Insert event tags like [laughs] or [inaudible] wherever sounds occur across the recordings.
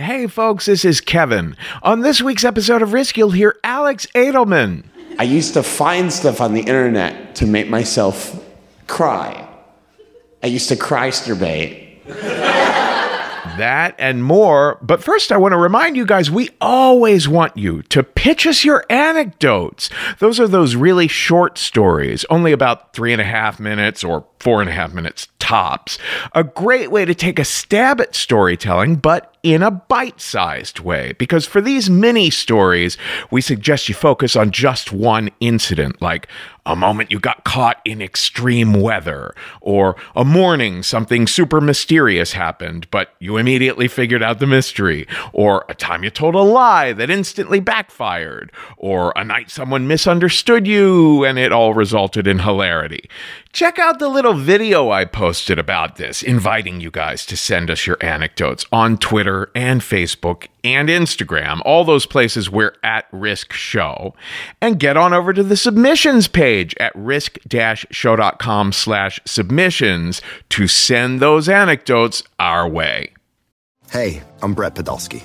Hey, folks, this is Kevin. On this week's episode of Risk, you'll hear Alex Edelman. I used to find stuff on the internet to make myself cry. I used to cry masturbate. That and more. But first, I want to remind you guys we always want you to pitch us your anecdotes. Those are those really short stories, only about three and a half minutes or four and a half minutes tops. A great way to take a stab at storytelling, but in a bite sized way. Because for these mini stories, we suggest you focus on just one incident, like a moment you got caught in extreme weather, or a morning something super mysterious happened, but you immediately figured out the mystery, or a time you told a lie that instantly backfired, or a night someone misunderstood you and it all resulted in hilarity. Check out the little video I posted about this, inviting you guys to send us your anecdotes on Twitter and Facebook and Instagram, all those places we're at Risk Show. And get on over to the submissions page at risk-show.com slash submissions to send those anecdotes our way. Hey, I'm Brett Podolsky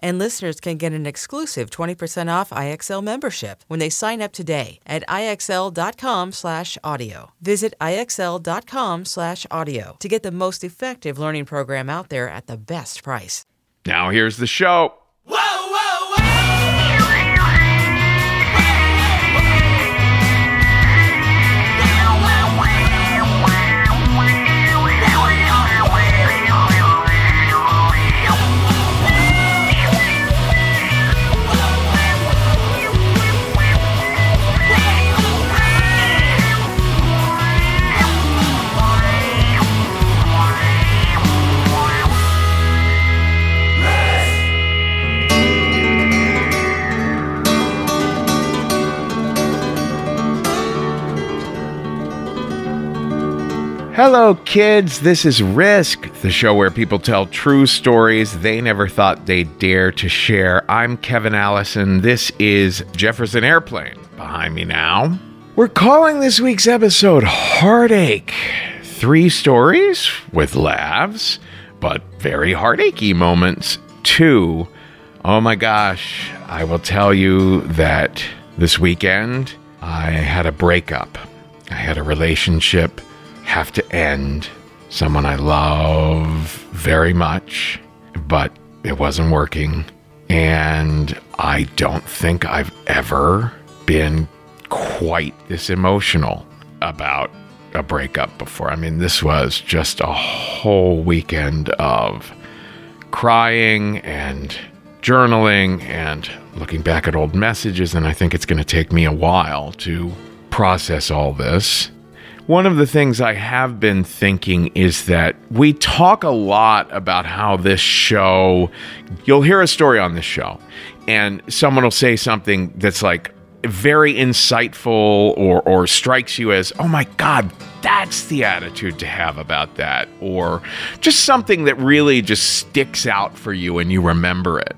And listeners can get an exclusive 20% off IXL membership when they sign up today at IXL.com slash audio. Visit IXL.com slash audio to get the most effective learning program out there at the best price. Now here's the show. Hello, kids. This is Risk, the show where people tell true stories they never thought they'd dare to share. I'm Kevin Allison. This is Jefferson Airplane behind me now. We're calling this week's episode Heartache. Three stories with laughs, but very heartachy moments, too. Oh my gosh, I will tell you that this weekend I had a breakup. I had a relationship have to end someone I love very much, but it wasn't working. And I don't think I've ever been quite this emotional about a breakup before. I mean, this was just a whole weekend of crying and journaling and looking back at old messages. And I think it's going to take me a while to process all this. One of the things I have been thinking is that we talk a lot about how this show, you'll hear a story on this show, and someone will say something that's like very insightful or, or strikes you as, oh my God, that's the attitude to have about that, or just something that really just sticks out for you and you remember it.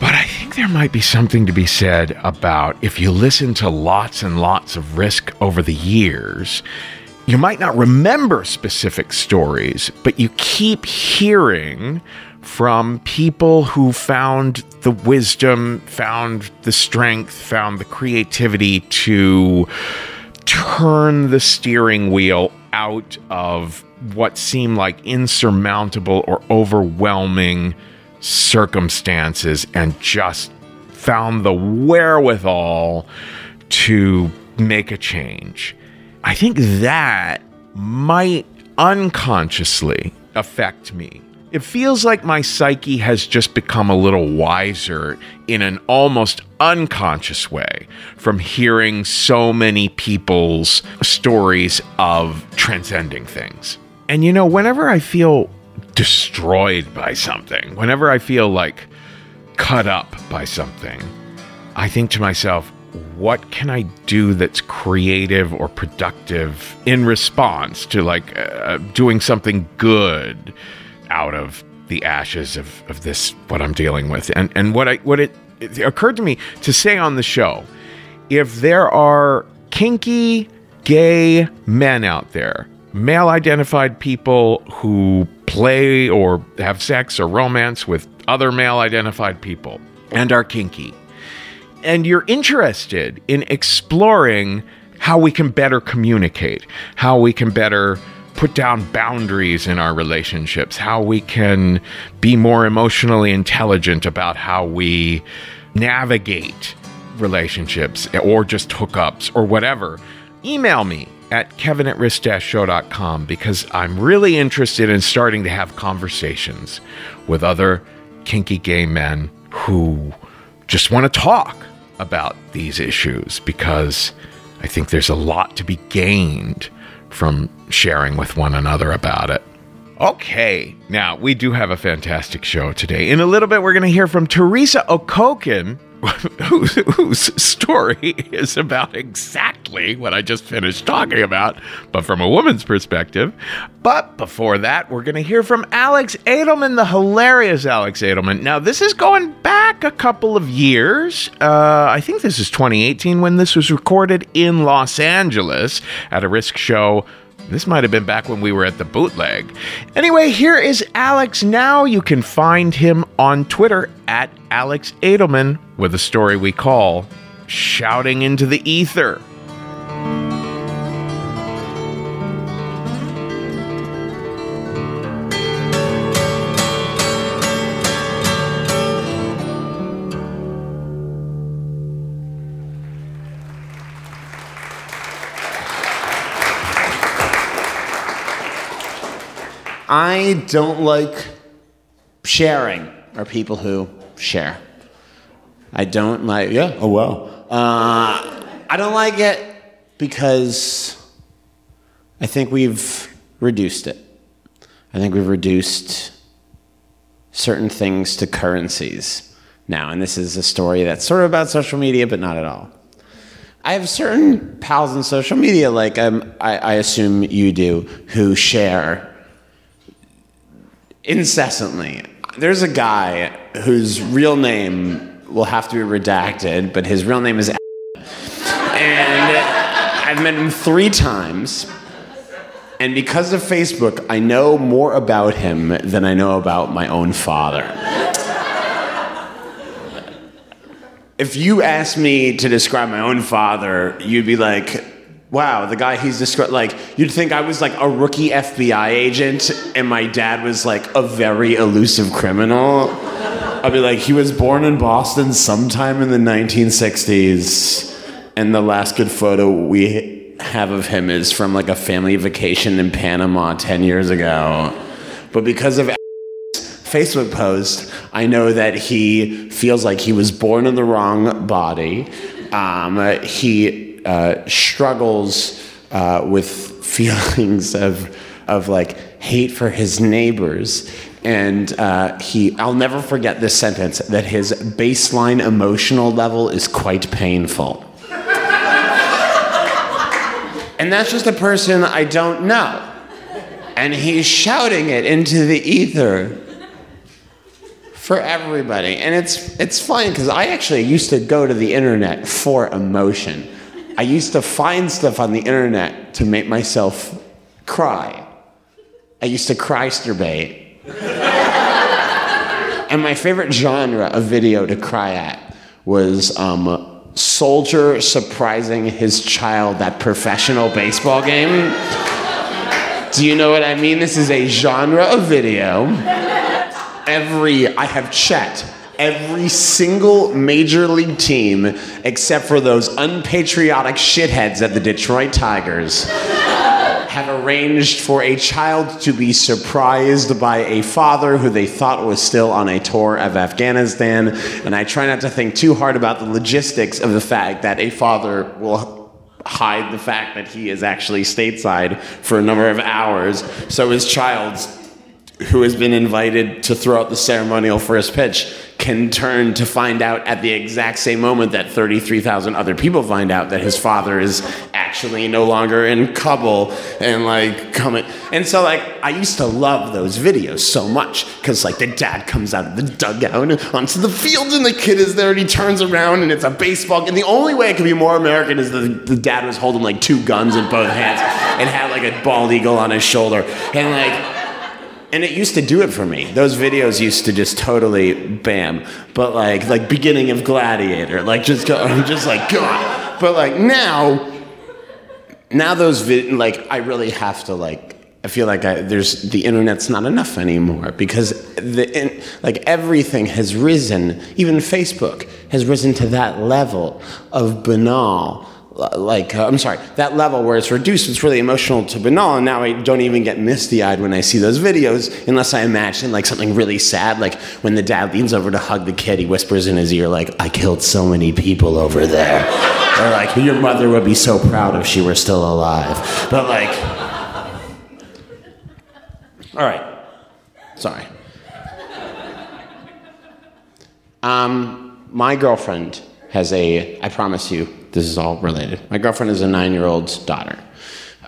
But I think there might be something to be said about if you listen to lots and lots of risk over the years, you might not remember specific stories, but you keep hearing from people who found the wisdom, found the strength, found the creativity to turn the steering wheel out of what seemed like insurmountable or overwhelming circumstances and just found the wherewithal to make a change. I think that might unconsciously affect me. It feels like my psyche has just become a little wiser in an almost unconscious way from hearing so many people's stories of transcending things. And you know, whenever I feel destroyed by something, whenever I feel like cut up by something, I think to myself, what can I do that's creative or productive in response to like uh, doing something good out of the ashes of, of this what I'm dealing with? And and what I what it, it occurred to me to say on the show if there are kinky gay men out there male identified people who play or have sex or romance with other male identified people and are kinky. And you're interested in exploring how we can better communicate, how we can better put down boundaries in our relationships, how we can be more emotionally intelligent about how we navigate relationships or just hookups or whatever, email me at kevin at risk-show.com because I'm really interested in starting to have conversations with other kinky gay men who just want to talk about these issues because I think there's a lot to be gained from sharing with one another about it. Okay, now we do have a fantastic show today. In a little bit, we're going to hear from Teresa Okokin, [laughs] whose, whose story is about exactly what I just finished talking about, but from a woman's perspective. But before that, we're going to hear from Alex Edelman, the hilarious Alex Edelman. Now, this is going back a couple of years. Uh, I think this is 2018 when this was recorded in Los Angeles at a risk show this might have been back when we were at the bootleg. Anyway, here is Alex now. You can find him on Twitter at Alex Edelman with a story we call Shouting into the Ether. I don't like sharing or people who share. I don't like, yeah, oh wow. Uh, I don't like it because I think we've reduced it. I think we've reduced certain things to currencies now. And this is a story that's sort of about social media, but not at all. I have certain pals on social media, like um, I, I assume you do, who share incessantly. There's a guy whose real name will have to be redacted, but his real name is and I've met him three times. And because of Facebook, I know more about him than I know about my own father. if you asked me to describe my own father, you'd be like, wow, the guy he's described, like, you'd think I was like a rookie FBI agent and my dad was like a very elusive criminal. I'd be like, he was born in Boston sometime in the 1960s, and the last good photo we have of him is from like a family vacation in Panama 10 years ago. But because of [laughs] Facebook post, I know that he feels like he was born in the wrong body. Um, he uh, struggles uh, with [laughs] feelings of, of like hate for his neighbors. And uh, he, I'll never forget this sentence that his baseline emotional level is quite painful. [laughs] and that's just a person I don't know. And he's shouting it into the ether for everybody. And it's it's funny because I actually used to go to the internet for emotion. I used to find stuff on the internet to make myself cry. I used to cry masturbate. [laughs] And my favorite genre of video to cry at was um, soldier surprising his child at professional baseball game. Do you know what I mean? This is a genre of video. Every, I have checked every single major league team except for those unpatriotic shitheads at the Detroit Tigers have arranged for a child to be surprised by a father who they thought was still on a tour of Afghanistan. And I try not to think too hard about the logistics of the fact that a father will hide the fact that he is actually stateside for a number of hours so his child who has been invited to throw out the ceremonial first pitch can turn to find out at the exact same moment that 33,000 other people find out that his father is actually no longer in Kabul and like coming. And so like I used to love those videos so much because like the dad comes out of the dugout onto the field and the kid is there and he turns around and it's a baseball. And the only way it could be more American is the, the dad was holding like two guns in both hands and had like a bald eagle on his shoulder and like and it used to do it for me. Those videos used to just totally bam. But like like beginning of Gladiator, like just go, [laughs] I'm just like God. But like now, now those like I really have to like. I feel like I, there's the internet's not enough anymore because the in, like everything has risen. Even Facebook has risen to that level of banal like uh, I'm sorry, that level where it's reduced, it's really emotional to banal, and now I don't even get misty-eyed when I see those videos, unless I imagine like something really sad, like when the dad leans over to hug the kid, he whispers in his ear like, "I killed so many people over there," [laughs] or like, "Your mother would be so proud if she were still alive," but like, all right, sorry. Um, my girlfriend has a, I promise you, this is all related. My girlfriend is a nine year old's daughter,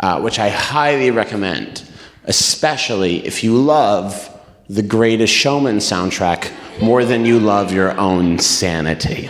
uh, which I highly recommend, especially if you love the greatest showman soundtrack more than you love your own sanity.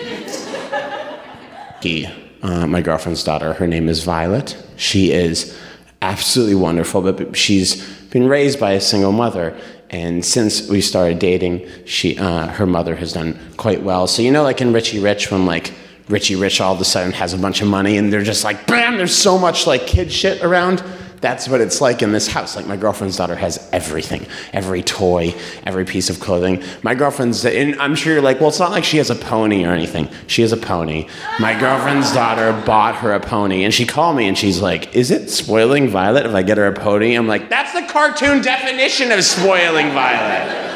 Uh, my girlfriend's daughter, her name is Violet. She is absolutely wonderful, but she's been raised by a single mother. And since we started dating, she, uh, her mother has done quite well. So, you know, like in Richie Rich, when like Richie Rich all of a sudden has a bunch of money and they're just like, bam, there's so much like kid shit around. That's what it's like in this house. Like my girlfriend's daughter has everything, every toy, every piece of clothing. My girlfriend's, and I'm sure you're like, well, it's not like she has a pony or anything. She has a pony. My girlfriend's daughter bought her a pony, and she called me and she's like, is it spoiling Violet if I get her a pony? I'm like, that's the cartoon definition of spoiling Violet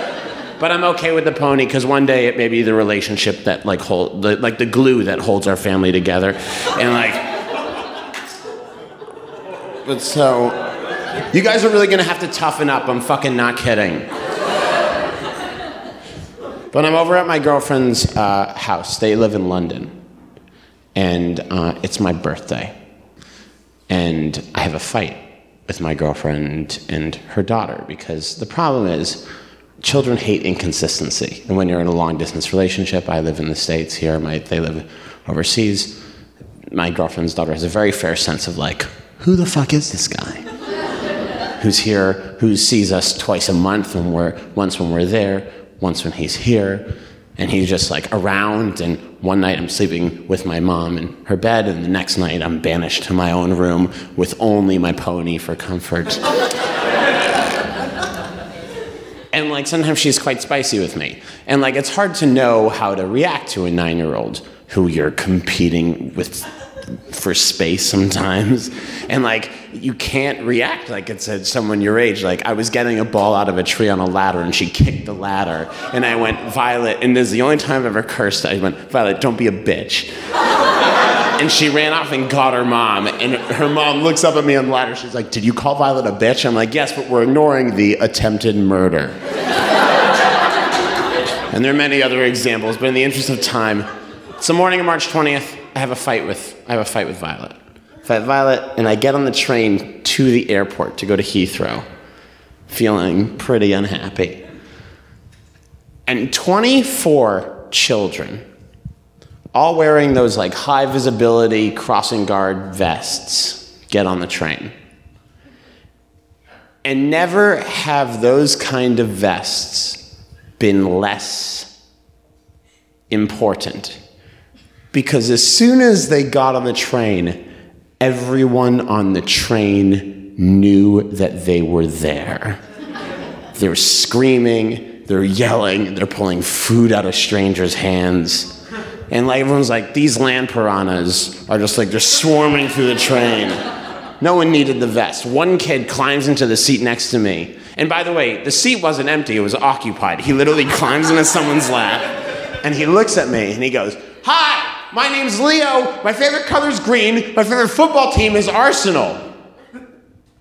but I'm okay with the pony because one day it may be the relationship that like hold the, like the glue that holds our family together, and like. But so, you guys are really gonna have to toughen up. I'm fucking not kidding. But I'm over at my girlfriend's uh, house. They live in London, and uh, it's my birthday, and I have a fight with my girlfriend and her daughter because the problem is children hate inconsistency. And when you're in a long distance relationship, I live in the States here, my, they live overseas. My girlfriend's daughter has a very fair sense of like, who the fuck is this guy? Who's here, who sees us twice a month when we're, once when we're there, once when he's here. And he's just like around. And one night I'm sleeping with my mom in her bed, and the next night I'm banished to my own room with only my pony for comfort and like sometimes she's quite spicy with me and like it's hard to know how to react to a nine year old who you're competing with for space sometimes [laughs] and like you can't react like it's a, someone your age like i was getting a ball out of a tree on a ladder and she kicked the ladder and i went violet and this is the only time i've ever cursed i went violet don't be a bitch [laughs] and she ran off and got her mom. And her mom looks up at me on the ladder. She's like, Did you call Violet a bitch? I'm like, Yes, but we're ignoring the attempted murder. [laughs] and there are many other examples, but in the interest of time, it's the morning of March 20th. I have a fight with I have a fight with Violet. Fight Violet, and I get on the train to the airport to go to Heathrow, feeling pretty unhappy. And 24 children all wearing those like high visibility crossing guard vests, get on the train. And never have those kind of vests been less important. Because as soon as they got on the train, everyone on the train knew that they were there. They were screaming, they're yelling, they're pulling food out of strangers' hands. And like everyone's like, these land piranhas are just like they're swarming through the train. No one needed the vest. One kid climbs into the seat next to me. And by the way, the seat wasn't empty, it was occupied. He literally [laughs] climbs into someone's lap and he looks at me and he goes, Hi, my name's Leo. My favorite color's green. My favorite football team is Arsenal.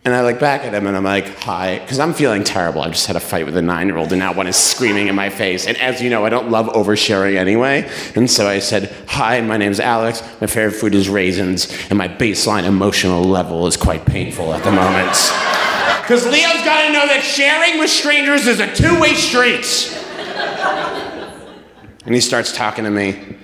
And I look back at him and I'm like, hi, because I'm feeling terrible. I just had a fight with a nine year old and now one is screaming in my face. And as you know, I don't love oversharing anyway. And so I said, hi, my name's Alex. My favorite food is raisins. And my baseline emotional level is quite painful at the moment. Because Leo's got to know that sharing with strangers is a two way street. And he starts talking to me.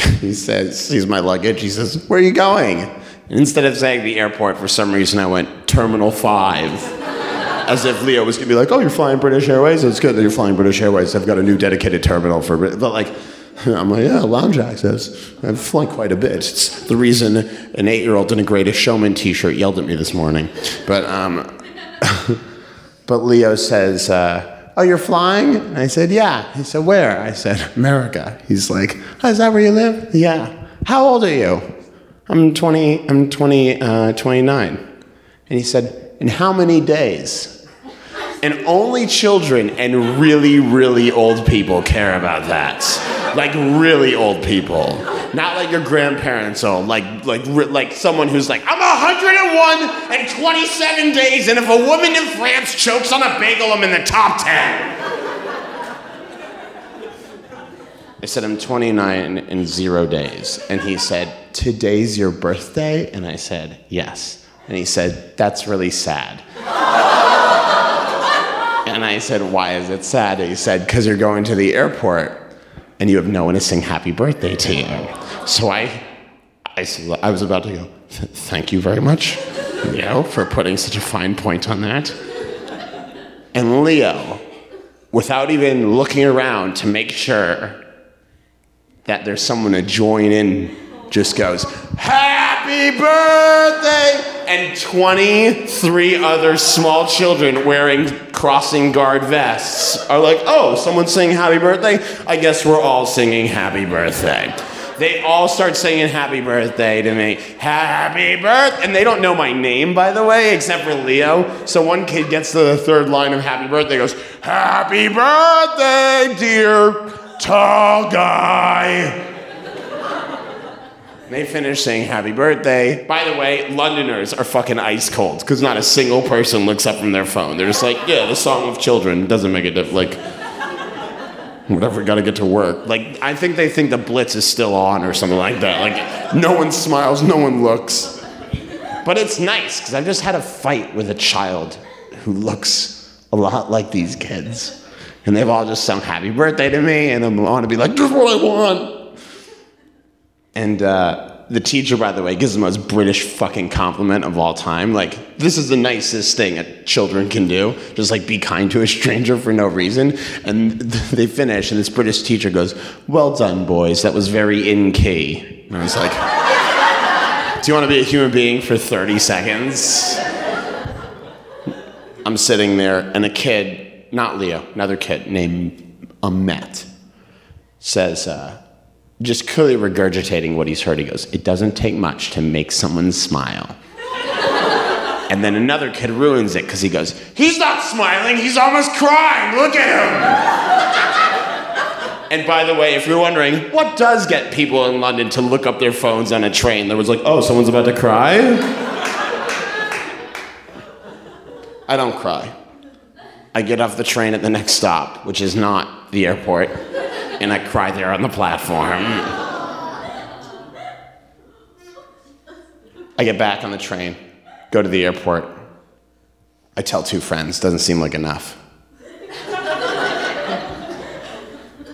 [laughs] He says, sees my luggage. He says, Where are you going? And instead of saying the airport, for some reason I went Terminal 5. [laughs] As if Leo was gonna be like, Oh, you're flying British Airways? It's good that you're flying British Airways. I've got a new dedicated terminal for Brit-" But like, [laughs] I'm like, Yeah, lounge access. I've flown quite a bit. It's the reason an eight year old in a greatest showman t shirt yelled at me this morning. But, um, but Leo says, uh, Oh, you're flying? And I said, Yeah. He said, Where? I said, America. He's like, oh, Is that where you live? Yeah. How old are you? I'm 20, I'm 20, uh, 29. And he said, In how many days? And only children and really, really old people care about that. Like really old people. Not like your grandparents old. Like, like, like someone who's like, I'm 101 and 27 days, and if a woman in France chokes on a bagel, I'm in the top 10. I said, I'm 29 in zero days. And he said, Today's your birthday? And I said, Yes. And he said, That's really sad. and I said, Why is it sad? And he said, Because you're going to the airport and you have no one to sing happy birthday to you. So I, I, I was about to go, Thank you very much, Leo, for putting such a fine point on that. And Leo, without even looking around to make sure that there's someone to join in just goes, Happy birthday! And 23 other small children wearing crossing guard vests are like, Oh, someone's singing happy birthday? I guess we're all singing happy birthday. They all start singing happy birthday to me. Happy birthday. And they don't know my name, by the way, except for Leo. So one kid gets to the third line of happy birthday, goes, Happy birthday, dear tall guy. They finish saying happy birthday. By the way, Londoners are fucking ice cold because not a single person looks up from their phone. They're just like, yeah, the song of children doesn't make a difference. Like, whatever, gotta get to work. Like, I think they think the Blitz is still on or something like that. Like, no one smiles, no one looks. But it's nice because I've just had a fight with a child who looks a lot like these kids. And they've all just sung happy birthday to me, and I'm on to be like, this is what I want. And uh, the teacher, by the way, gives the most British fucking compliment of all time. Like, this is the nicest thing that children can do. Just like be kind to a stranger for no reason. And [laughs] they finish, and this British teacher goes, Well done, boys. That was very in key. And I was like, Do you want to be a human being for 30 seconds? I'm sitting there, and a kid, not Leo, another kid named Ahmet, says, uh, just clearly regurgitating what he's heard, he goes, It doesn't take much to make someone smile. and then another kid ruins it because he goes, He's not smiling, he's almost crying, look at him. and by the way, if you're wondering, what does get people in London to look up their phones on a train? There was like, Oh, someone's about to cry? I don't cry. I get off the train at the next stop, which is not the airport, and I cry there on the platform. I get back on the train, go to the airport. I tell two friends, doesn't seem like enough.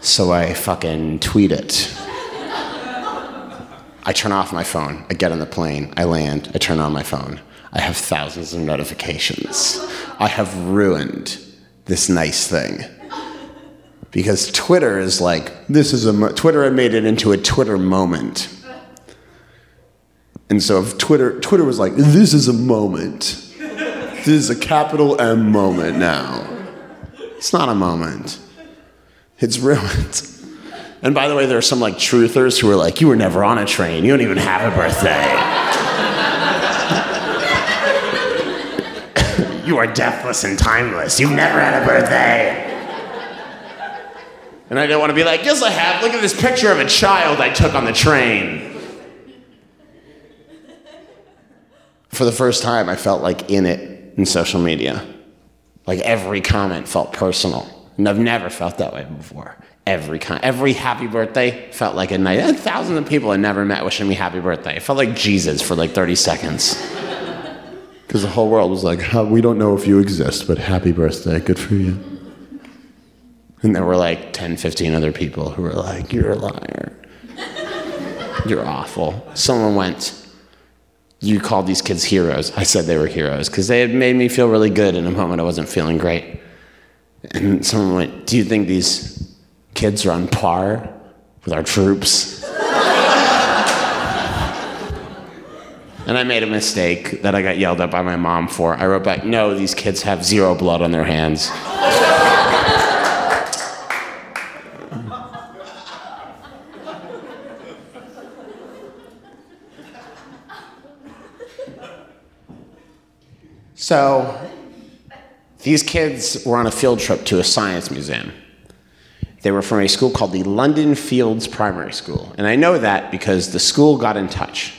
So I fucking tweet it. I turn off my phone. I get on the plane. I land. I turn on my phone. I have thousands of notifications. I have ruined this nice thing. Because Twitter is like this is a Twitter made it into a Twitter moment. And so if Twitter Twitter was like this is a moment. This is a capital M moment now. It's not a moment. It's ruined. And by the way, there are some like truthers who are like, you were never on a train. You don't even have a birthday. [laughs] you are deathless and timeless. You've never had a birthday. And I don't want to be like, yes, I have. Look at this picture of a child I took on the train. For the first time, I felt like in it in social media. Like every comment felt personal. And I've never felt that way before. Every con- every happy birthday felt like a night. Thousands of people I never met wishing me happy birthday. It felt like Jesus for like 30 seconds. [laughs] Because the whole world was like, "Huh, we don't know if you exist, but happy birthday. Good for you. And there were like 10, 15 other people who were like, you're a liar. You're awful. Someone went, you called these kids heroes. I said they were heroes because they had made me feel really good in a moment I wasn't feeling great. And someone went, Do you think these kids are on par with our troops? and I made a mistake that I got yelled at by my mom for. I wrote back, No, these kids have zero blood on their hands. So, these kids were on a field trip to a science museum. They were from a school called the London Fields Primary School. And I know that because the school got in touch.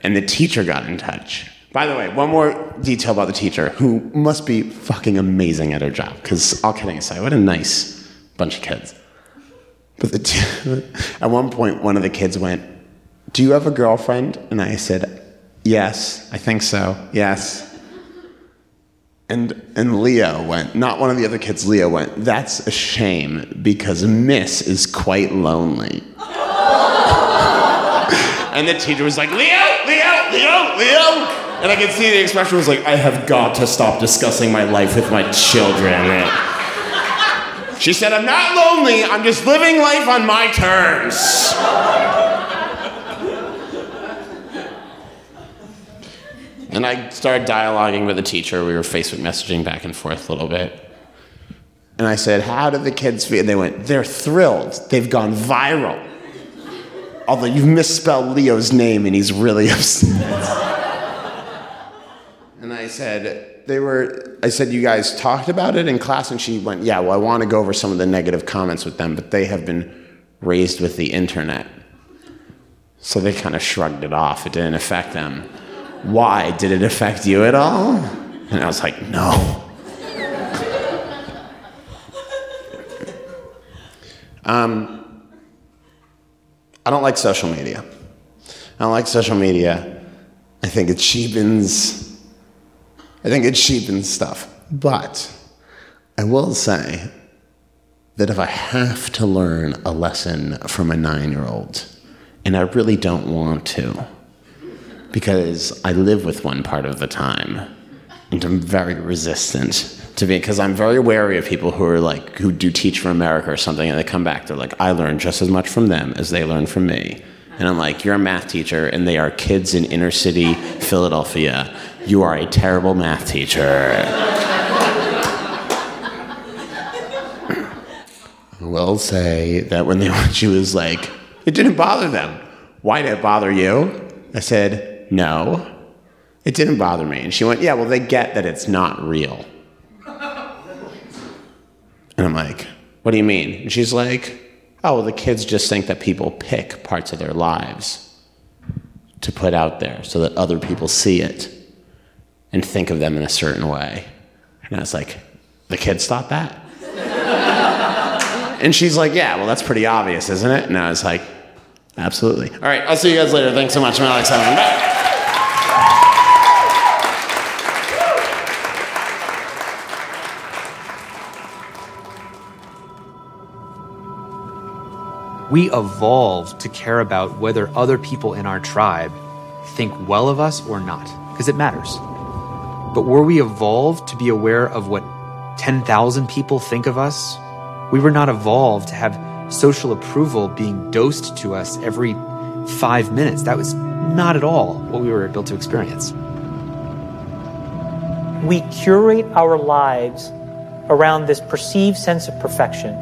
And the teacher got in touch. By the way, one more detail about the teacher, who must be fucking amazing at her job. Because, all kidding aside, what a nice bunch of kids. But t- [laughs] at one point, one of the kids went, Do you have a girlfriend? And I said, Yes, I think so. Yes. And, and Leo went, not one of the other kids, Leo went, That's a shame because Miss is quite lonely. [laughs] and the teacher was like, Leo, Leo, Leo, Leo. And I could see the expression was like, I have got to stop discussing my life with my children. She said, I'm not lonely, I'm just living life on my terms. And I started dialoguing with the teacher. We were Facebook messaging back and forth a little bit. And I said, How did the kids feel? And they went, They're thrilled. They've gone viral. Although you've misspelled Leo's name and he's really [laughs] upset. and I said, They were, I said, You guys talked about it in class? And she went, Yeah, well, I want to go over some of the negative comments with them, but they have been raised with the internet. So they kind of shrugged it off. It didn't affect them. Why? Did it affect you at all? And I was like, No. um, I don't like social media. I don't like social media. I think it cheapens. I think it cheapens stuff. But I will say that if I have to learn a lesson from a nine year old, and I really don't want to, because I live with one part of the time, and I'm very resistant to be because I'm very wary of people who are like who do teach for America or something, and they come back, they're like, I learned just as much from them as they learned from me. And I'm like, you're a math teacher, and they are kids in inner city Philadelphia. You are a terrible math teacher. [laughs] I will say that when they [laughs] she was like, it didn't bother them. Why did it bother you? I said, no. It didn't bother me. And she went, yeah, well, they get that it's not real. And I'm like, what do you mean? And she's like, oh, well, the kids just think that people pick parts of their lives to put out there so that other people see it and think of them in a certain way. And I was like, the kids thought that? [laughs] and she's like, yeah, well, that's pretty obvious, isn't it? And I was like, absolutely. All right, I'll see you guys later. Thanks so much. I'm Alex Simon. Bye. We evolved to care about whether other people in our tribe think well of us or not, because it matters. But were we evolved to be aware of what 10,000 people think of us We were not evolved to have social approval being dosed to us every five minutes. That was not at all what we were built to experience. We curate our lives around this perceived sense of perfection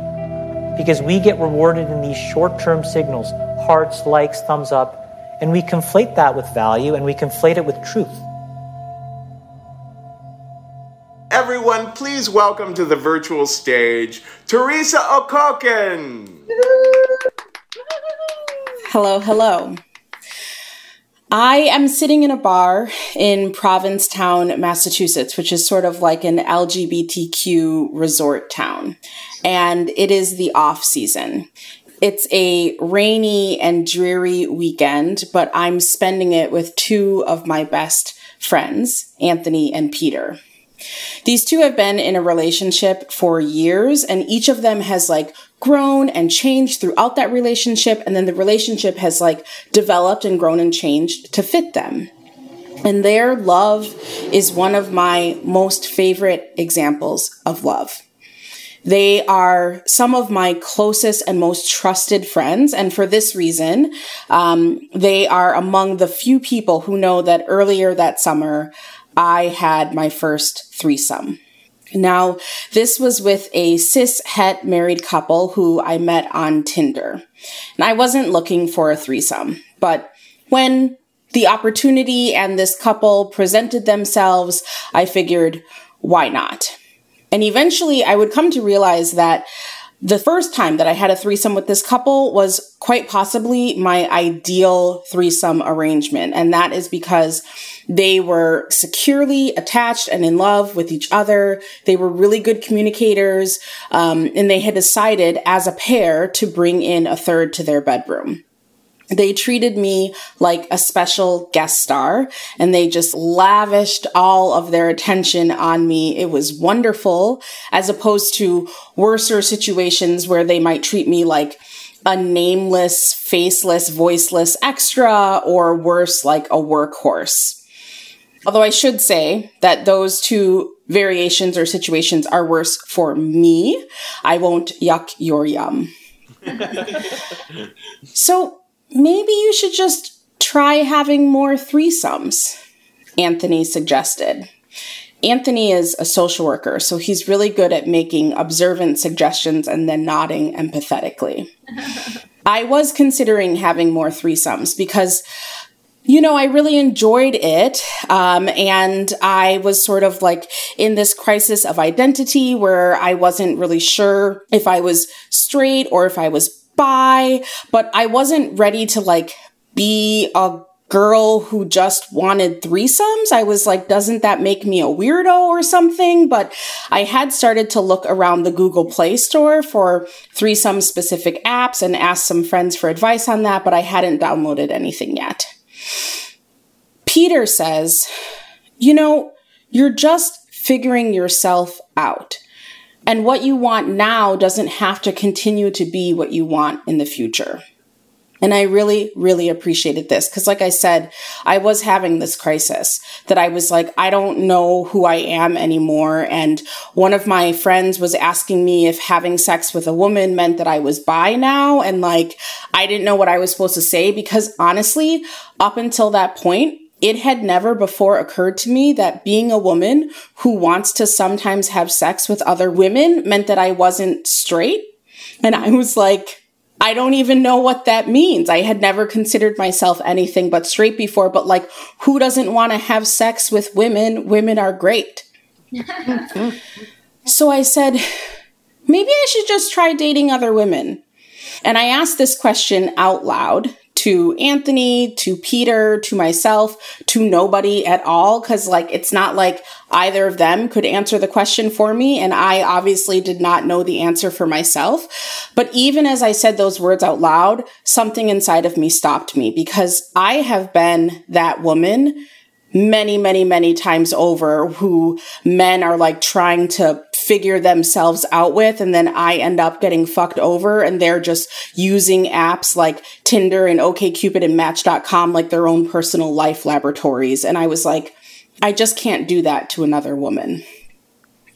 because we get rewarded in these short term signals hearts, likes, thumbs up and we conflate that with value and we conflate it with truth. Everyone, please welcome to the virtual stage Teresa Okokin. Hello, hello. I am sitting in a bar in Provincetown, Massachusetts, which is sort of like an LGBTQ resort town. And it is the off season. It's a rainy and dreary weekend, but I'm spending it with two of my best friends, Anthony and Peter. These two have been in a relationship for years, and each of them has like grown and changed throughout that relationship. And then the relationship has like developed and grown and changed to fit them. And their love is one of my most favorite examples of love. They are some of my closest and most trusted friends. And for this reason, um, they are among the few people who know that earlier that summer, I had my first threesome. Now, this was with a cis het married couple who I met on Tinder. And I wasn't looking for a threesome, but when the opportunity and this couple presented themselves, I figured, why not? And eventually I would come to realize that the first time that I had a threesome with this couple was quite possibly my ideal threesome arrangement. And that is because they were securely attached and in love with each other. They were really good communicators. Um, and they had decided as a pair to bring in a third to their bedroom. They treated me like a special guest star and they just lavished all of their attention on me. It was wonderful as opposed to worser situations where they might treat me like a nameless, faceless, voiceless extra or worse, like a workhorse. Although I should say that those two variations or situations are worse for me. I won't yuck your yum. [laughs] so maybe you should just try having more threesomes, Anthony suggested. Anthony is a social worker, so he's really good at making observant suggestions and then nodding empathetically. [laughs] I was considering having more threesomes because you know, I really enjoyed it. Um, and I was sort of like in this crisis of identity where I wasn't really sure if I was straight or if I was bi, but I wasn't ready to like be a girl who just wanted threesomes. I was like, doesn't that make me a weirdo or something? But I had started to look around the Google Play Store for threesome specific apps and asked some friends for advice on that, but I hadn't downloaded anything yet. Peter says, You know, you're just figuring yourself out. And what you want now doesn't have to continue to be what you want in the future. And I really, really appreciated this because, like I said, I was having this crisis that I was like, I don't know who I am anymore. And one of my friends was asking me if having sex with a woman meant that I was bi now. And like, I didn't know what I was supposed to say because honestly, up until that point, it had never before occurred to me that being a woman who wants to sometimes have sex with other women meant that I wasn't straight. And I was like, I don't even know what that means. I had never considered myself anything but straight before, but like, who doesn't want to have sex with women? Women are great. [laughs] so I said, maybe I should just try dating other women. And I asked this question out loud to Anthony, to Peter, to myself, to nobody at all. Cause like, it's not like either of them could answer the question for me. And I obviously did not know the answer for myself. But even as I said those words out loud, something inside of me stopped me because I have been that woman many, many, many times over who men are like trying to figure themselves out with. And then I end up getting fucked over and they're just using apps like Tinder and OKCupid and Match.com like their own personal life laboratories. And I was like, I just can't do that to another woman.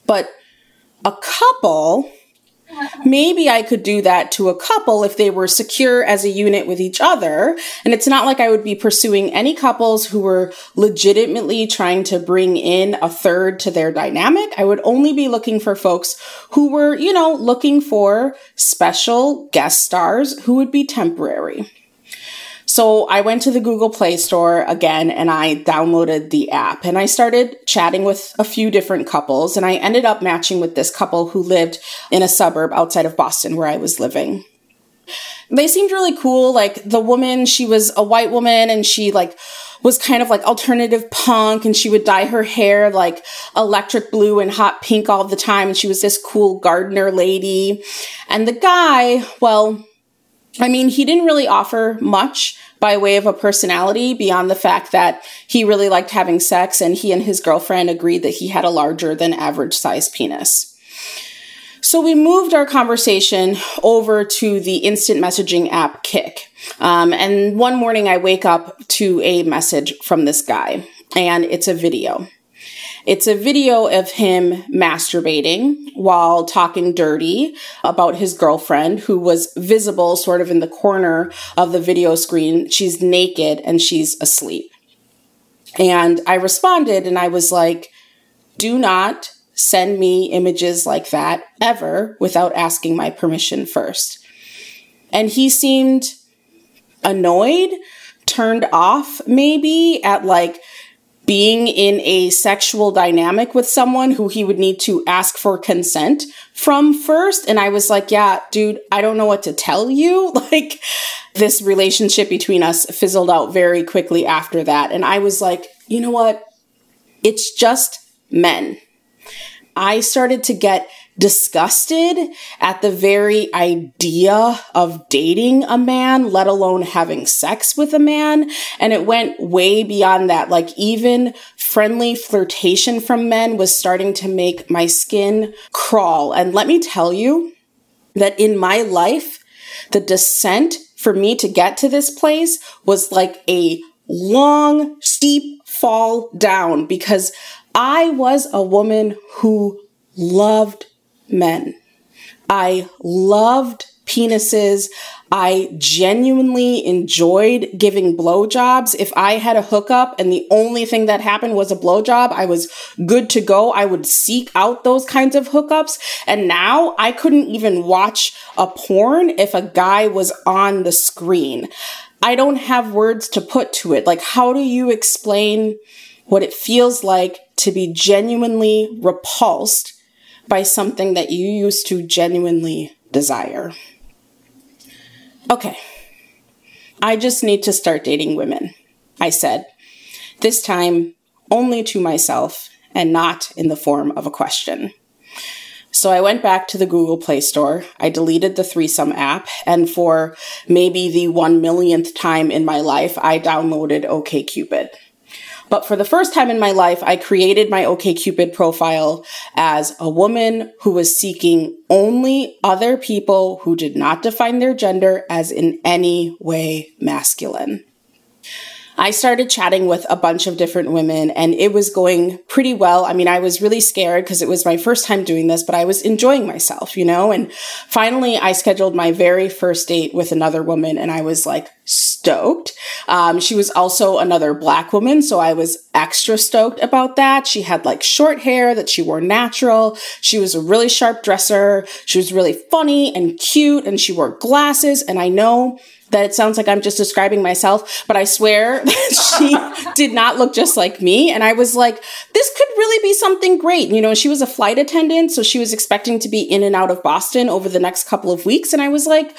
But a couple maybe I could do that to a couple if they were secure as a unit with each other. And it's not like I would be pursuing any couples who were legitimately trying to bring in a third to their dynamic. I would only be looking for folks who were, you know, looking for special guest stars who would be temporary. So I went to the Google Play Store again and I downloaded the app and I started chatting with a few different couples and I ended up matching with this couple who lived in a suburb outside of Boston where I was living. They seemed really cool. Like the woman, she was a white woman and she like was kind of like alternative punk and she would dye her hair like electric blue and hot pink all the time. And she was this cool gardener lady. And the guy, well, I mean, he didn't really offer much by way of a personality beyond the fact that he really liked having sex and he and his girlfriend agreed that he had a larger than average size penis. So we moved our conversation over to the instant messaging app Kik. Um, and one morning I wake up to a message from this guy and it's a video. It's a video of him masturbating while talking dirty about his girlfriend who was visible sort of in the corner of the video screen. She's naked and she's asleep. And I responded and I was like, do not send me images like that ever without asking my permission first. And he seemed annoyed, turned off maybe at like being in a sexual dynamic with someone who he would need to ask for consent from first. And I was like, yeah, dude, I don't know what to tell you. [laughs] Like, this relationship between us fizzled out very quickly after that. And I was like, you know what? It's just men. I started to get disgusted at the very idea of dating a man, let alone having sex with a man. And it went way beyond that. Like even friendly flirtation from men was starting to make my skin crawl. And let me tell you that in my life, the descent for me to get to this place was like a long, steep fall down because I was a woman who loved men. I loved penises. I genuinely enjoyed giving blowjobs. If I had a hookup and the only thing that happened was a blowjob, I was good to go. I would seek out those kinds of hookups. And now I couldn't even watch a porn if a guy was on the screen. I don't have words to put to it. Like, how do you explain what it feels like to be genuinely repulsed by something that you used to genuinely desire. Okay, I just need to start dating women, I said, this time only to myself and not in the form of a question. So I went back to the Google Play Store. I deleted the threesome app, and for maybe the one millionth time in my life, I downloaded OKCupid. But for the first time in my life, I created my OKCupid profile as a woman who was seeking only other people who did not define their gender as in any way masculine. I started chatting with a bunch of different women and it was going pretty well. I mean, I was really scared because it was my first time doing this, but I was enjoying myself, you know? And finally, I scheduled my very first date with another woman and I was like stoked. Um, she was also another black woman, so I was extra stoked about that. She had like short hair that she wore natural. She was a really sharp dresser. She was really funny and cute and she wore glasses. And I know that it sounds like I'm just describing myself, but I swear [laughs] that she [laughs] did not look just like me. And I was like, this could really be something great. You know, she was a flight attendant, so she was expecting to be in and out of Boston over the next couple of weeks. And I was like,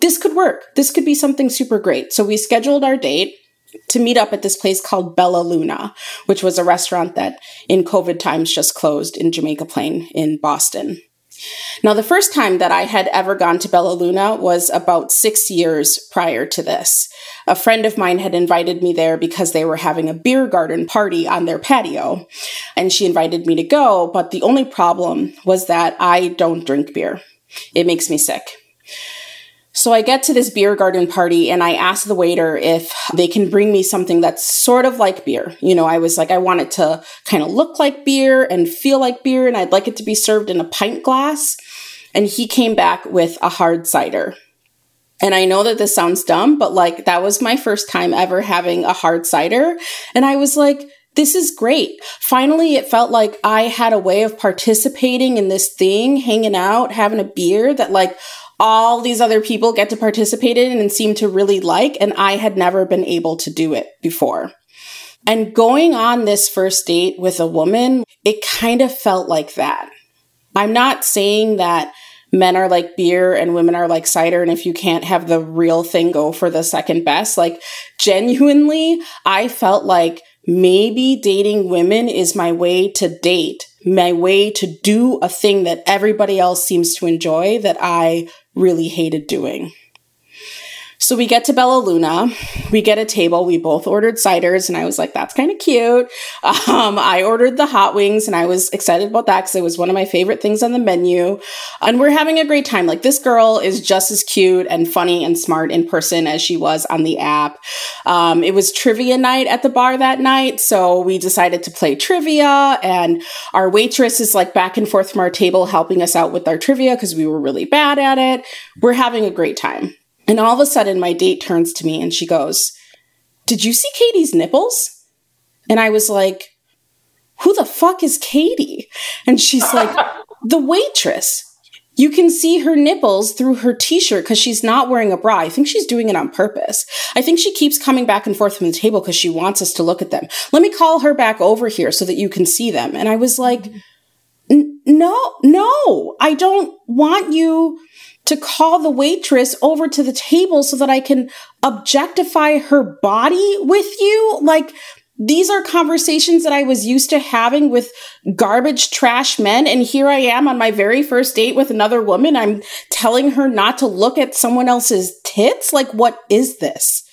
this could work. This could be something super great. So we scheduled our date to meet up at this place called Bella Luna, which was a restaurant that in COVID times just closed in Jamaica Plain in Boston. Now, the first time that I had ever gone to Bella Luna was about six years prior to this. A friend of mine had invited me there because they were having a beer garden party on their patio, and she invited me to go. But the only problem was that I don't drink beer, it makes me sick. So I get to this beer garden party and I ask the waiter if they can bring me something that's sort of like beer. You know, I was like, I want it to kind of look like beer and feel like beer, and I'd like it to be served in a pint glass. and he came back with a hard cider. And I know that this sounds dumb, but like that was my first time ever having a hard cider. And I was like, this is great. Finally, it felt like I had a way of participating in this thing, hanging out, having a beer that like all these other people get to participate in and seem to really like. And I had never been able to do it before. And going on this first date with a woman, it kind of felt like that. I'm not saying that men are like beer and women are like cider. And if you can't have the real thing, go for the second best. Like, genuinely, I felt like maybe dating women is my way to date, my way to do a thing that everybody else seems to enjoy that I really hated doing. So we get to Bella Luna. We get a table. We both ordered ciders, and I was like, that's kind of cute. [laughs] Um, I ordered the hot wings, and I was excited about that because it was one of my favorite things on the menu. And we're having a great time. Like, this girl is just as cute and funny and smart in person as she was on the app. Um, it was trivia night at the bar that night. So we decided to play trivia, and our waitress is like back and forth from our table helping us out with our trivia because we were really bad at it. We're having a great time. And all of a sudden, my date turns to me and she goes, Did you see Katie's nipples? And I was like, Who the fuck is Katie? And she's like, [laughs] The waitress. You can see her nipples through her t shirt because she's not wearing a bra. I think she's doing it on purpose. I think she keeps coming back and forth from the table because she wants us to look at them. Let me call her back over here so that you can see them. And I was like, No, no, I don't want you to call the waitress over to the table so that I can objectify her body with you. Like, these are conversations that I was used to having with garbage trash men. And here I am on my very first date with another woman. I'm telling her not to look at someone else's tits. Like, what is this?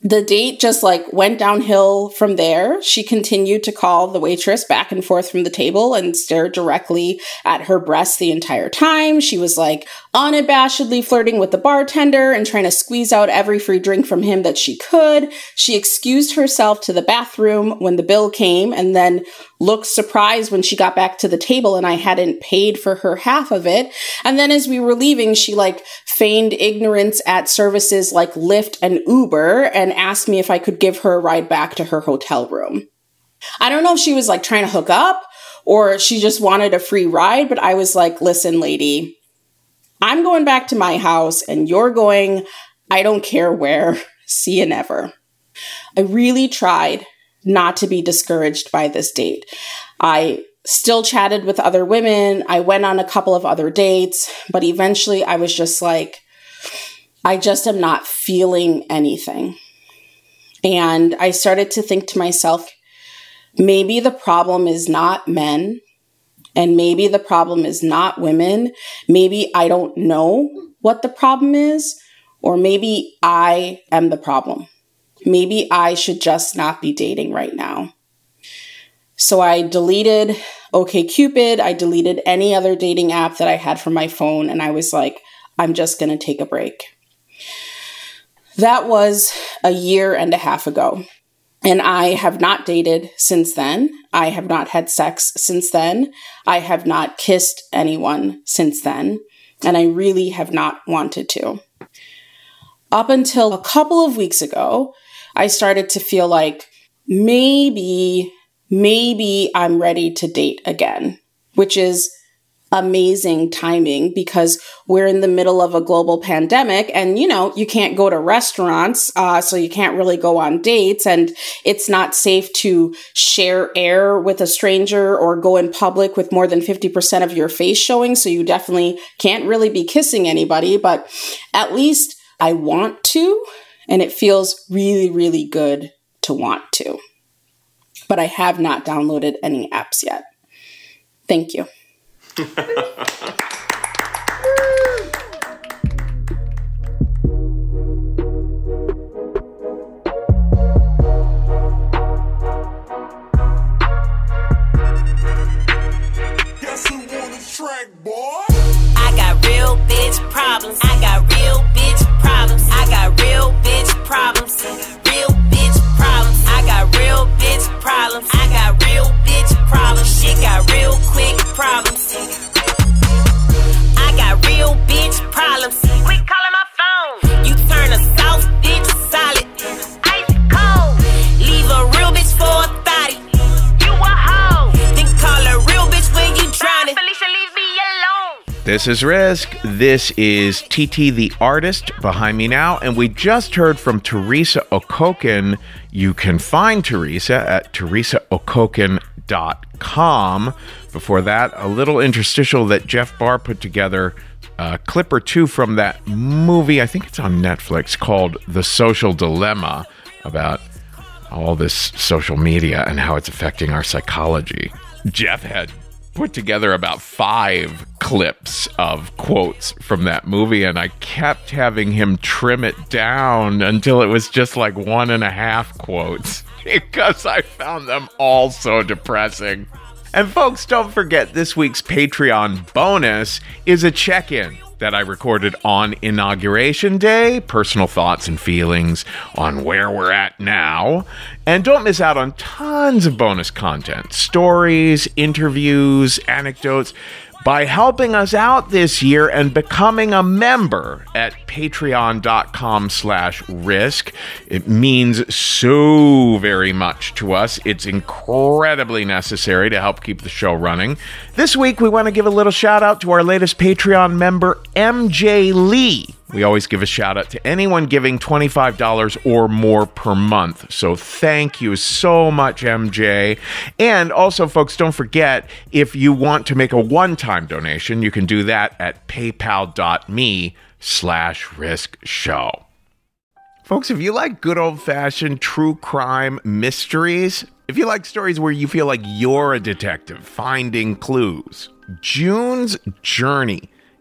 The date just like went downhill from there. She continued to call the waitress back and forth from the table and stare directly at her breasts the entire time. She was like unabashedly flirting with the bartender and trying to squeeze out every free drink from him that she could. She excused herself to the bathroom when the bill came and then looked surprised when she got back to the table and I hadn't paid for her half of it. And then as we were leaving, she like feigned ignorance at services like Lyft and Uber and asked me if I could give her a ride back to her hotel room. I don't know if she was like trying to hook up or she just wanted a free ride, but I was like, listen, lady, I'm going back to my house and you're going, I don't care where. [laughs] See you never. I really tried not to be discouraged by this date. I still chatted with other women. I went on a couple of other dates, but eventually I was just like, I just am not feeling anything. And I started to think to myself, maybe the problem is not men, and maybe the problem is not women. Maybe I don't know what the problem is, or maybe I am the problem maybe I should just not be dating right now. So I deleted OKCupid, I deleted any other dating app that I had from my phone, and I was like, I'm just going to take a break. That was a year and a half ago. And I have not dated since then. I have not had sex since then. I have not kissed anyone since then. And I really have not wanted to. Up until a couple of weeks ago, I started to feel like maybe, maybe I'm ready to date again, which is amazing timing because we're in the middle of a global pandemic and you know you can't go to restaurants uh, so you can't really go on dates and it's not safe to share air with a stranger or go in public with more than 50% of your face showing. So you definitely can't really be kissing anybody but at least i want to and it feels really, really good to want to. But I have not downloaded any apps yet. Thank you. I got real bitch problems. I got real bitch problems got real bitch problems. Real bitch problems. I got real bitch problems. I got real bitch problems. Shit got real quick problems. I got real bitch problems. Quit calling my phone. You turn a This is Risk. This is TT the artist behind me now, and we just heard from Teresa Okokin. You can find Teresa at teresaokokin.com. Before that, a little interstitial that Jeff Barr put together, a clip or two from that movie, I think it's on Netflix, called The Social Dilemma, about all this social media and how it's affecting our psychology. Jeff had put together about five clips of quotes from that movie, and I kept having him trim it down until it was just like one and a half quotes [laughs] because I found them all so depressing. And folks, don't forget this week's Patreon bonus is a check in that I recorded on Inauguration Day, personal thoughts and feelings on where we're at now. And don't miss out on tons of bonus content stories, interviews, anecdotes by helping us out this year and becoming a member at patreon.com slash risk. It means so very much to us. It's incredibly necessary to help keep the show running. This week we want to give a little shout out to our latest patreon member mj lee we always give a shout out to anyone giving $25 or more per month. So thank you so much, MJ. And also, folks, don't forget if you want to make a one time donation, you can do that at paypal.me slash risk show. Folks, if you like good old fashioned true crime mysteries, if you like stories where you feel like you're a detective finding clues, June's Journey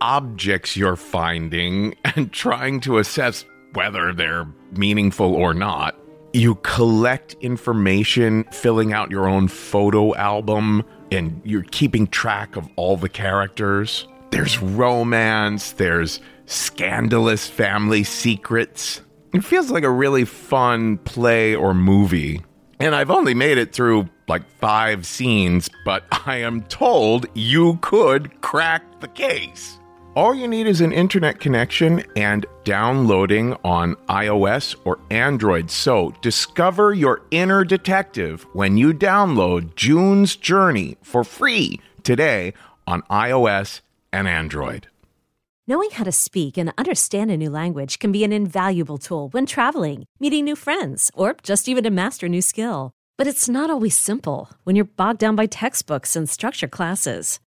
objects you're finding [laughs] and trying to assess whether they're meaningful or not. You collect information, filling out your own photo album, and you're keeping track of all the characters. There's romance, there's scandalous family secrets. It feels like a really fun play or movie. And I've only made it through like five scenes, but [laughs] I am told you could crack the case. All you need is an internet connection and downloading on iOS or Android. So discover your inner detective when you download June's Journey for free today on iOS and Android. Knowing how to speak and understand a new language can be an invaluable tool when traveling, meeting new friends, or just even to master a new skill. But it's not always simple when you're bogged down by textbooks and structure classes.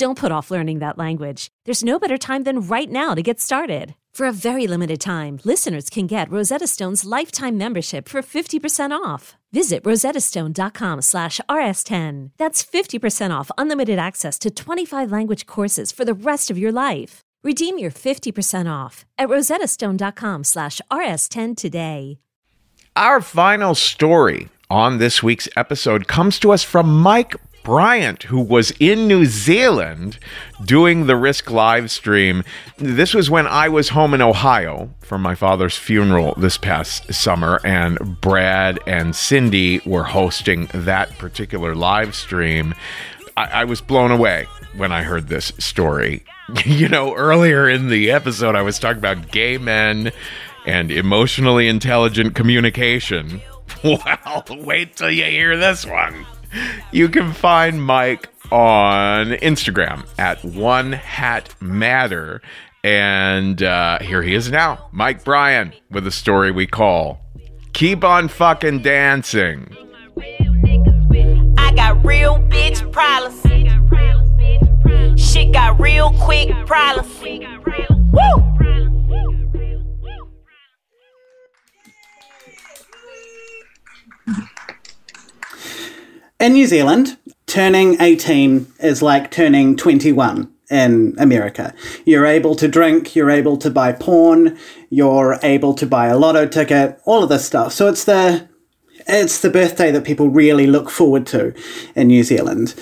Don't put off learning that language. There's no better time than right now to get started. For a very limited time, listeners can get Rosetta Stone's lifetime membership for 50% off. Visit rosettastone.com slash rs10. That's 50% off unlimited access to 25 language courses for the rest of your life. Redeem your 50% off at rosettastone.com slash rs10 today. Our final story on this week's episode comes to us from Mike Bryant, who was in New Zealand doing the Risk live stream. This was when I was home in Ohio for my father's funeral this past summer, and Brad and Cindy were hosting that particular live stream. I, I was blown away when I heard this story. [laughs] you know, earlier in the episode, I was talking about gay men and emotionally intelligent communication. [laughs] Well, wait till you hear this one you can find Mike on Instagram at One Hat Matter. And uh, here he is now, Mike Bryan, with a story we call Keep on Fucking Dancing. I got real bitch problems. Shit got real quick problems. Woo! In New Zealand, turning 18 is like turning 21 in America. You're able to drink, you're able to buy porn, you're able to buy a lotto ticket, all of this stuff. So it's the it's the birthday that people really look forward to in New Zealand.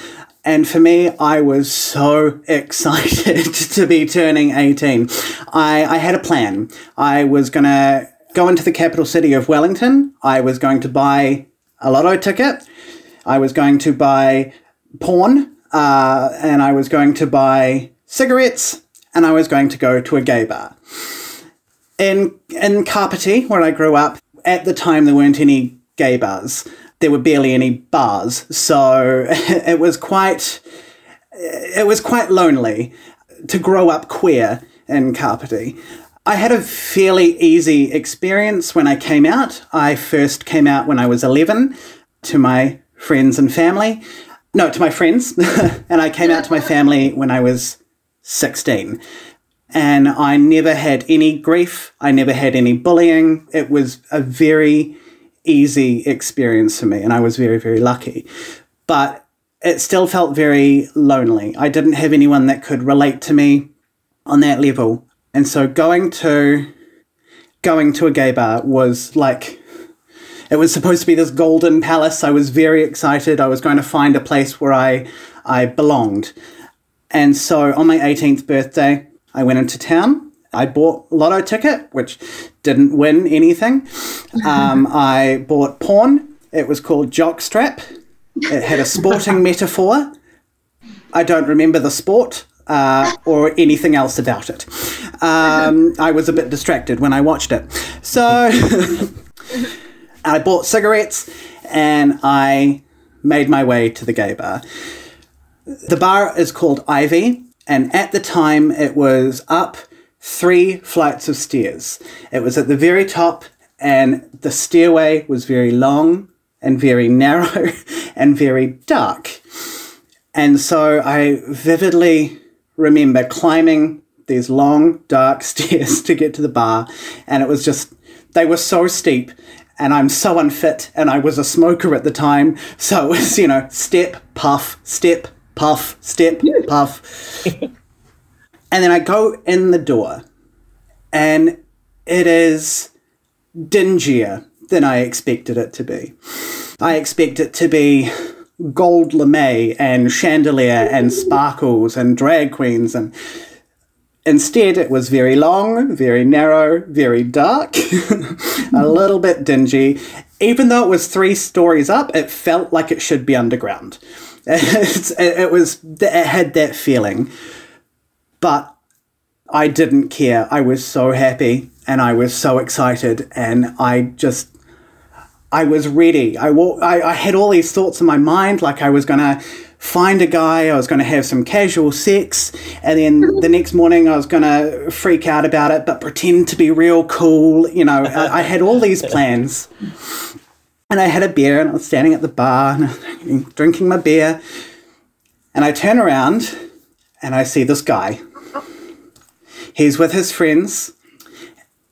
And for me, I was so [laughs] excited [laughs] to be turning 18. I, I had a plan. I was going to go into the capital city of Wellington. I was going to buy a lotto ticket. I was going to buy porn. Uh, and I was going to buy cigarettes. And I was going to go to a gay bar. In, in Kapiti, where I grew up, at the time there weren't any gay bars. There were barely any bars, so [laughs] it was quite it was quite lonely to grow up queer in Kapiti. I had a fairly easy experience when I came out. I first came out when I was 11 to my friends and family. No, to my friends. [laughs] and I came out to my family when I was 16. And I never had any grief. I never had any bullying. It was a very easy experience for me, and I was very, very lucky. But it still felt very lonely. I didn't have anyone that could relate to me on that level. And so going to going to a gay bar was like it was supposed to be this golden palace. I was very excited. I was going to find a place where I I belonged. And so on my 18th birthday, I went into town. I bought a lotto ticket, which didn't win anything. Um, [laughs] I bought porn. It was called Jockstrap. It had a sporting [laughs] metaphor. I don't remember the sport uh, or anything else about it. Um, I was a bit distracted when I watched it. So [laughs] I bought cigarettes and I made my way to the gay bar. The bar is called Ivy, and at the time it was up three flights of stairs. It was at the very top, and the stairway was very long and very [laughs] narrow and very dark. And so I vividly remember climbing these long, dark [laughs] stairs to get to the bar, and it was just, they were so steep. And I'm so unfit, and I was a smoker at the time. So [laughs] it was, you know, step, puff, step, puff, step, [laughs] puff. And then I go in the door, and it is dingier than I expected it to be. I expect it to be gold lame and chandelier and sparkles and drag queens and instead it was very long very narrow very dark [laughs] a hmm. little bit dingy even though it was three stories up it felt like it should be underground [laughs] it, it was it had that feeling but I didn't care. I was so happy and I was so excited and I just I was ready. I, I, I had all these thoughts in my mind, like I was going to find a guy, I was going to have some casual sex, and then mm-hmm. the next morning I was going to freak out about it, but pretend to be real cool. You know, I, I, had all these plans. And I had a beer, and I was standing at the bar, and drinking my beer, and I turn around, and I see this guy He's with his friends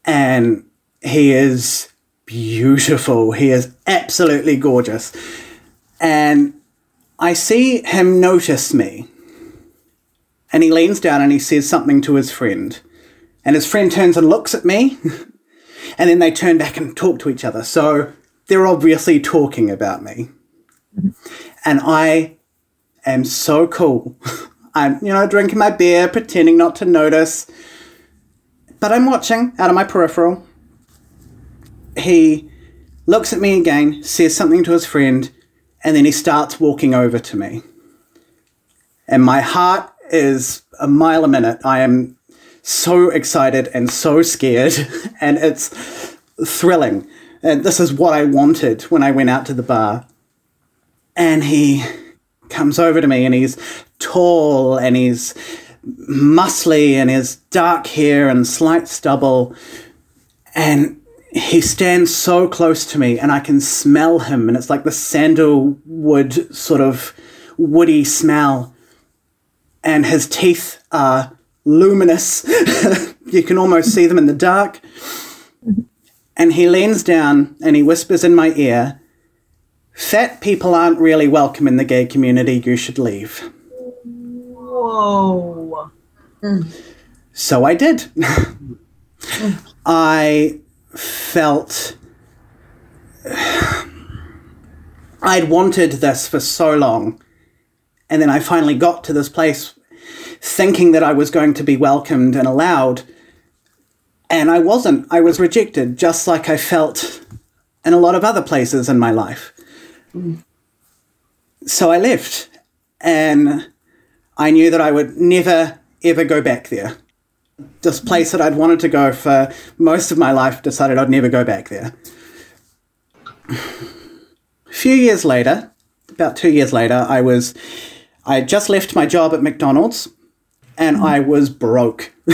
and he is beautiful. He is absolutely gorgeous. And I see him notice me. And he leans down and he says something to his friend. And his friend turns and looks at me. [laughs] and then they turn back and talk to each other. So they're obviously talking about me. And I am so cool. [laughs] I'm, you know, drinking my beer, pretending not to notice. But I'm watching out of my peripheral. He looks at me again, says something to his friend, and then he starts walking over to me. And my heart is a mile a minute. I am so excited and so scared, [laughs] and it's thrilling. And this is what I wanted when I went out to the bar. And he comes over to me and he's tall and he's muscly and his dark hair and slight stubble. And he stands so close to me and I can smell him. And it's like the sandalwood sort of woody smell. And his teeth are luminous. [laughs] you can almost see them in the dark. And he leans down and he whispers in my ear, Fat people aren't really welcome in the gay community, you should leave. Whoa. So I did. [laughs] I felt [sighs] I'd wanted this for so long. And then I finally got to this place thinking that I was going to be welcomed and allowed. And I wasn't. I was rejected, just like I felt in a lot of other places in my life. So I left. And I knew that I would never, ever go back there. This place that I'd wanted to go for most of my life decided I'd never go back there. A few years later, about two years later, I was, I had just left my job at McDonald's and mm-hmm. I was broke. [laughs]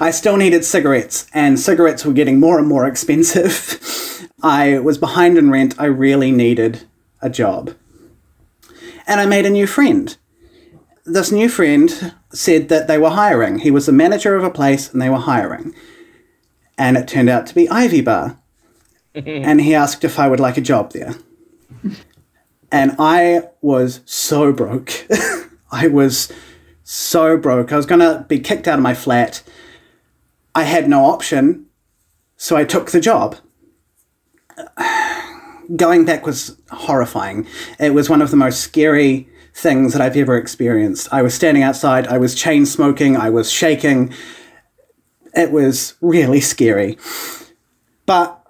I still needed cigarettes, and cigarettes were getting more and more expensive. [laughs] I was behind in rent. I really needed a job. And I made a new friend. This new friend said that they were hiring. He was the manager of a place and they were hiring. And it turned out to be Ivy Bar. [laughs] and he asked if I would like a job there. And I was so broke. [laughs] I was so broke. I was going to be kicked out of my flat. I had no option, so I took the job. [sighs] Going back was horrifying. It was one of the most scary things that I've ever experienced. I was standing outside, I was chain smoking, I was shaking. It was really scary. But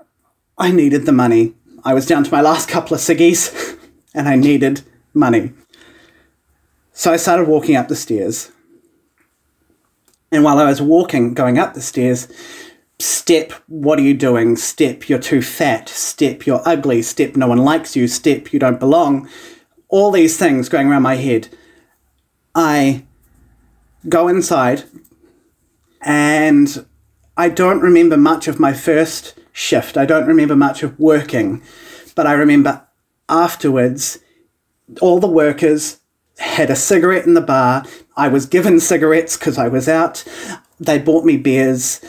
I needed the money. I was down to my last couple of ciggies [laughs] and I needed money. So I started walking up the stairs. And while I was walking, going up the stairs, step, what are you doing? Step, you're too fat. Step, you're ugly. Step, no one likes you. Step, you don't belong. All these things going around my head. I go inside and I don't remember much of my first shift. I don't remember much of working, but I remember afterwards all the workers had a cigarette in the bar. I was given cigarettes because I was out. They bought me beers.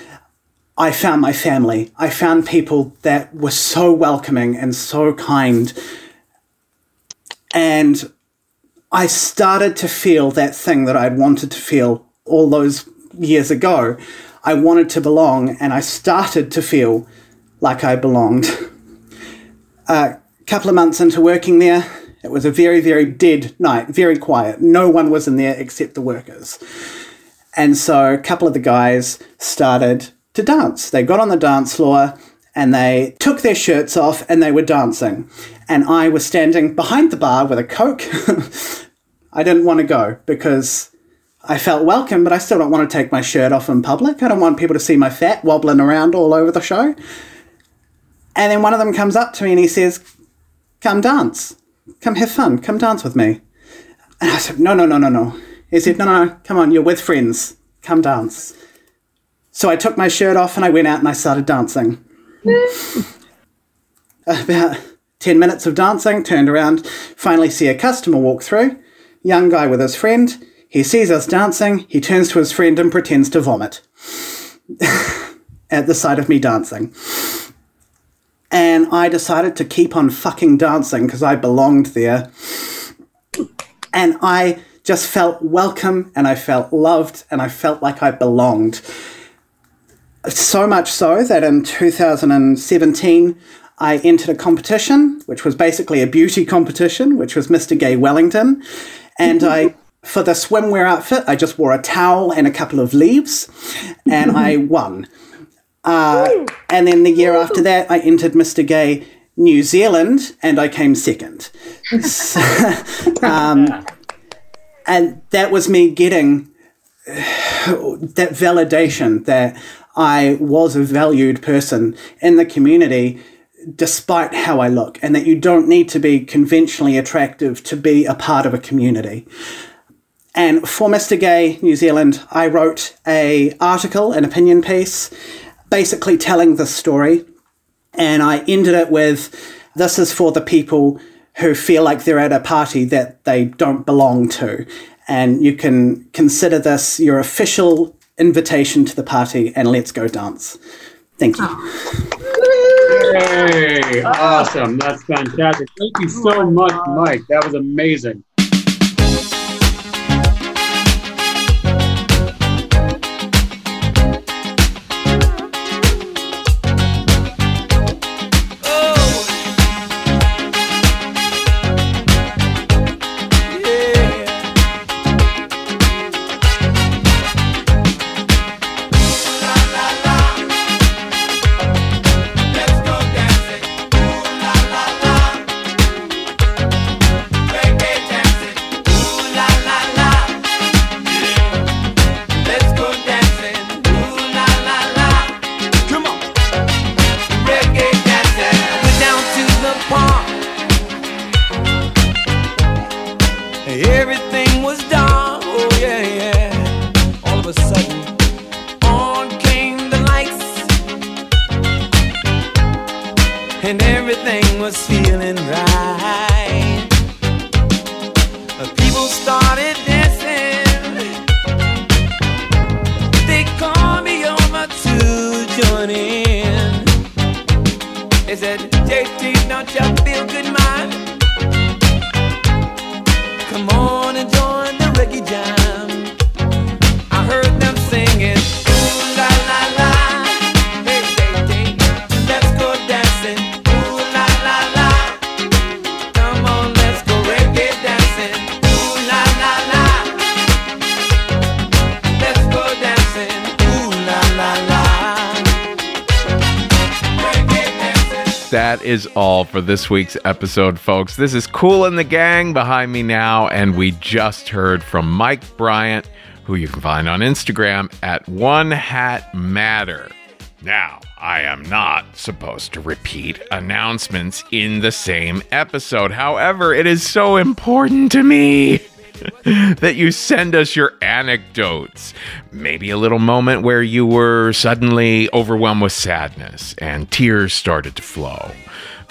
I found my family. I found people that were so welcoming and so kind. And I started to feel that thing that I'd wanted to feel all those years ago. I wanted to belong, and I started to feel like I belonged. [laughs] A couple of months into working there, it was a very, very dead night, very quiet. No one was in there except the workers. And so a couple of the guys started to dance. They got on the dance floor and they took their shirts off and they were dancing. And I was standing behind the bar with a Coke. [laughs] I didn't want to go because I felt welcome, but I still don't want to take my shirt off in public. I don't want people to see my fat wobbling around all over the show. And then one of them comes up to me and he says, Come dance. Come have fun. Come dance with me. And I said, No, no, no, no, no. He said, No, no, no. Come on. You're with friends. Come dance. So I took my shirt off and I went out and I started dancing. [laughs] About 10 minutes of dancing, turned around, finally see a customer walk through. Young guy with his friend. He sees us dancing. He turns to his friend and pretends to vomit [laughs] at the sight of me dancing and I decided to keep on fucking dancing because I belonged there. And I just felt welcome and I felt loved and I felt like I belonged. So much so that in 2017, I entered a competition, which was basically a beauty competition, which was Mr. Gay Wellington. And I, [laughs] for the swimwear outfit, I just wore a towel and a couple of leaves, and I [laughs] won. Uh, and then the year after that, I entered Mr. Gay New Zealand and I came second. So, [laughs] um, and that was me getting [sighs] that validation that I was a valued person in the community despite how I look, and that you don't need to be conventionally attractive to be a part of a community. And for Mr. Gay New Zealand, I wrote a article, an opinion piece, basically telling the story. And I ended it with this is for the people who feel like they're at a party that they don't belong to. And you can consider this your official invitation to the party and let's go dance. Thank you. Oh. Hey, awesome. That's fantastic. Thank you so much, Mike. That was amazing. For this week's episode, folks. This is Kool and the Gang behind me now, and we just heard from Mike Bryant, who you can find on Instagram at One Hat Matter. Now, I am not supposed to repeat announcements in the same episode. However, it is so important to me [laughs] that you send us your anecdotes. Maybe a little moment where you were suddenly overwhelmed with sadness and tears started to flow.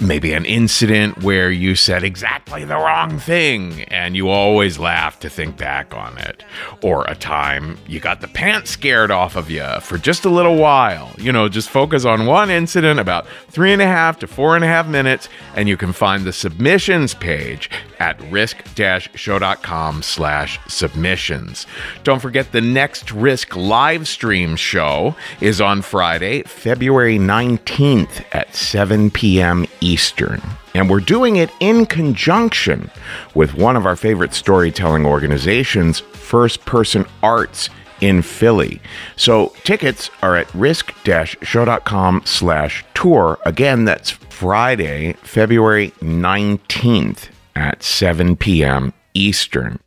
Maybe an incident where you said exactly the wrong thing and you always laugh to think back on it. Or a time you got the pants scared off of you for just a little while. You know, just focus on one incident about three and a half to four and a half minutes, and you can find the submissions page at risk-show.com slash submissions. Don't forget the next Risk live stream show is on Friday, February 19th at 7 p.m. Eastern. And we're doing it in conjunction with one of our favorite storytelling organizations, First Person Arts in Philly. So tickets are at risk-show.com slash tour. Again, that's Friday, February 19th at 7 p.m. Eastern.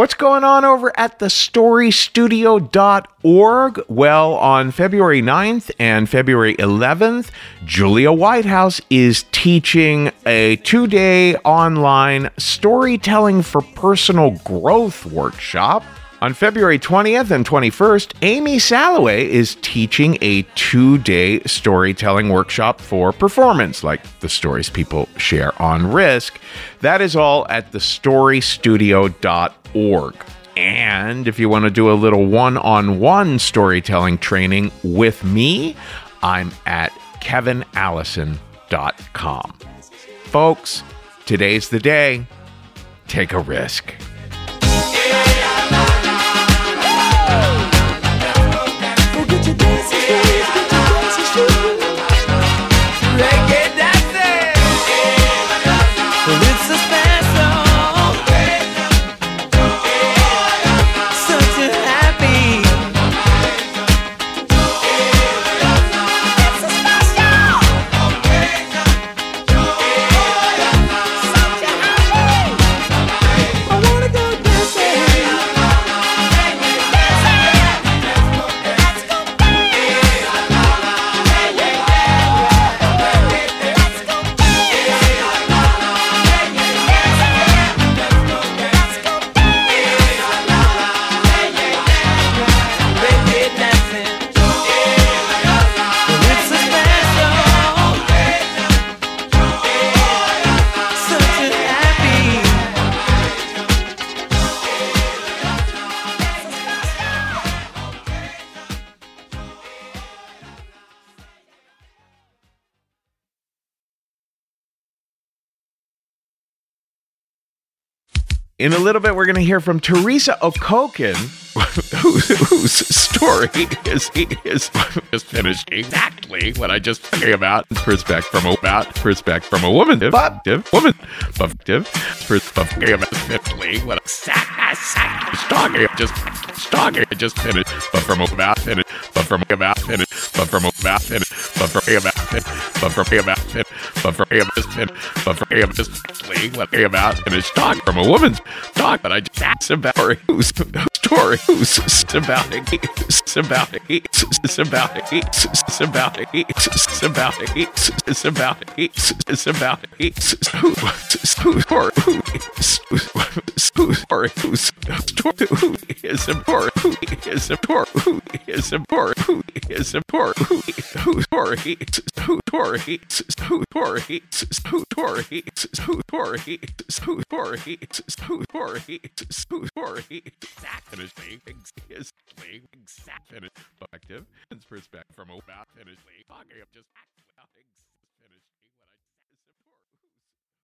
What's going on over at thestorystudio.org? Well, on February 9th and February 11th, Julia Whitehouse is teaching a two day online storytelling for personal growth workshop. On February 20th and 21st, Amy Salloway is teaching a two day storytelling workshop for performance, like the stories people share on Risk. That is all at thestorystudio.org. And if you want to do a little one on one storytelling training with me, I'm at kevinallison.com. Folks, today's the day. Take a risk. In a little bit, we're going to hear from Teresa Okokin, whose, whose story is is just finished exactly what I just talking about. Perspective from a about perspective from a woman, perspective, woman, perspective, perspective exactly what I just talking, just talking, just finished, but from about finished, but from about finished, but from about finished, but from about finished, but from about finished, but from about finished, but from about just what about finished talking from a woman's talk, but I just asked about her who's story who's about it, it's about it, it's about exactly, exactly, perspective, and perspective from a mouth and fucking up just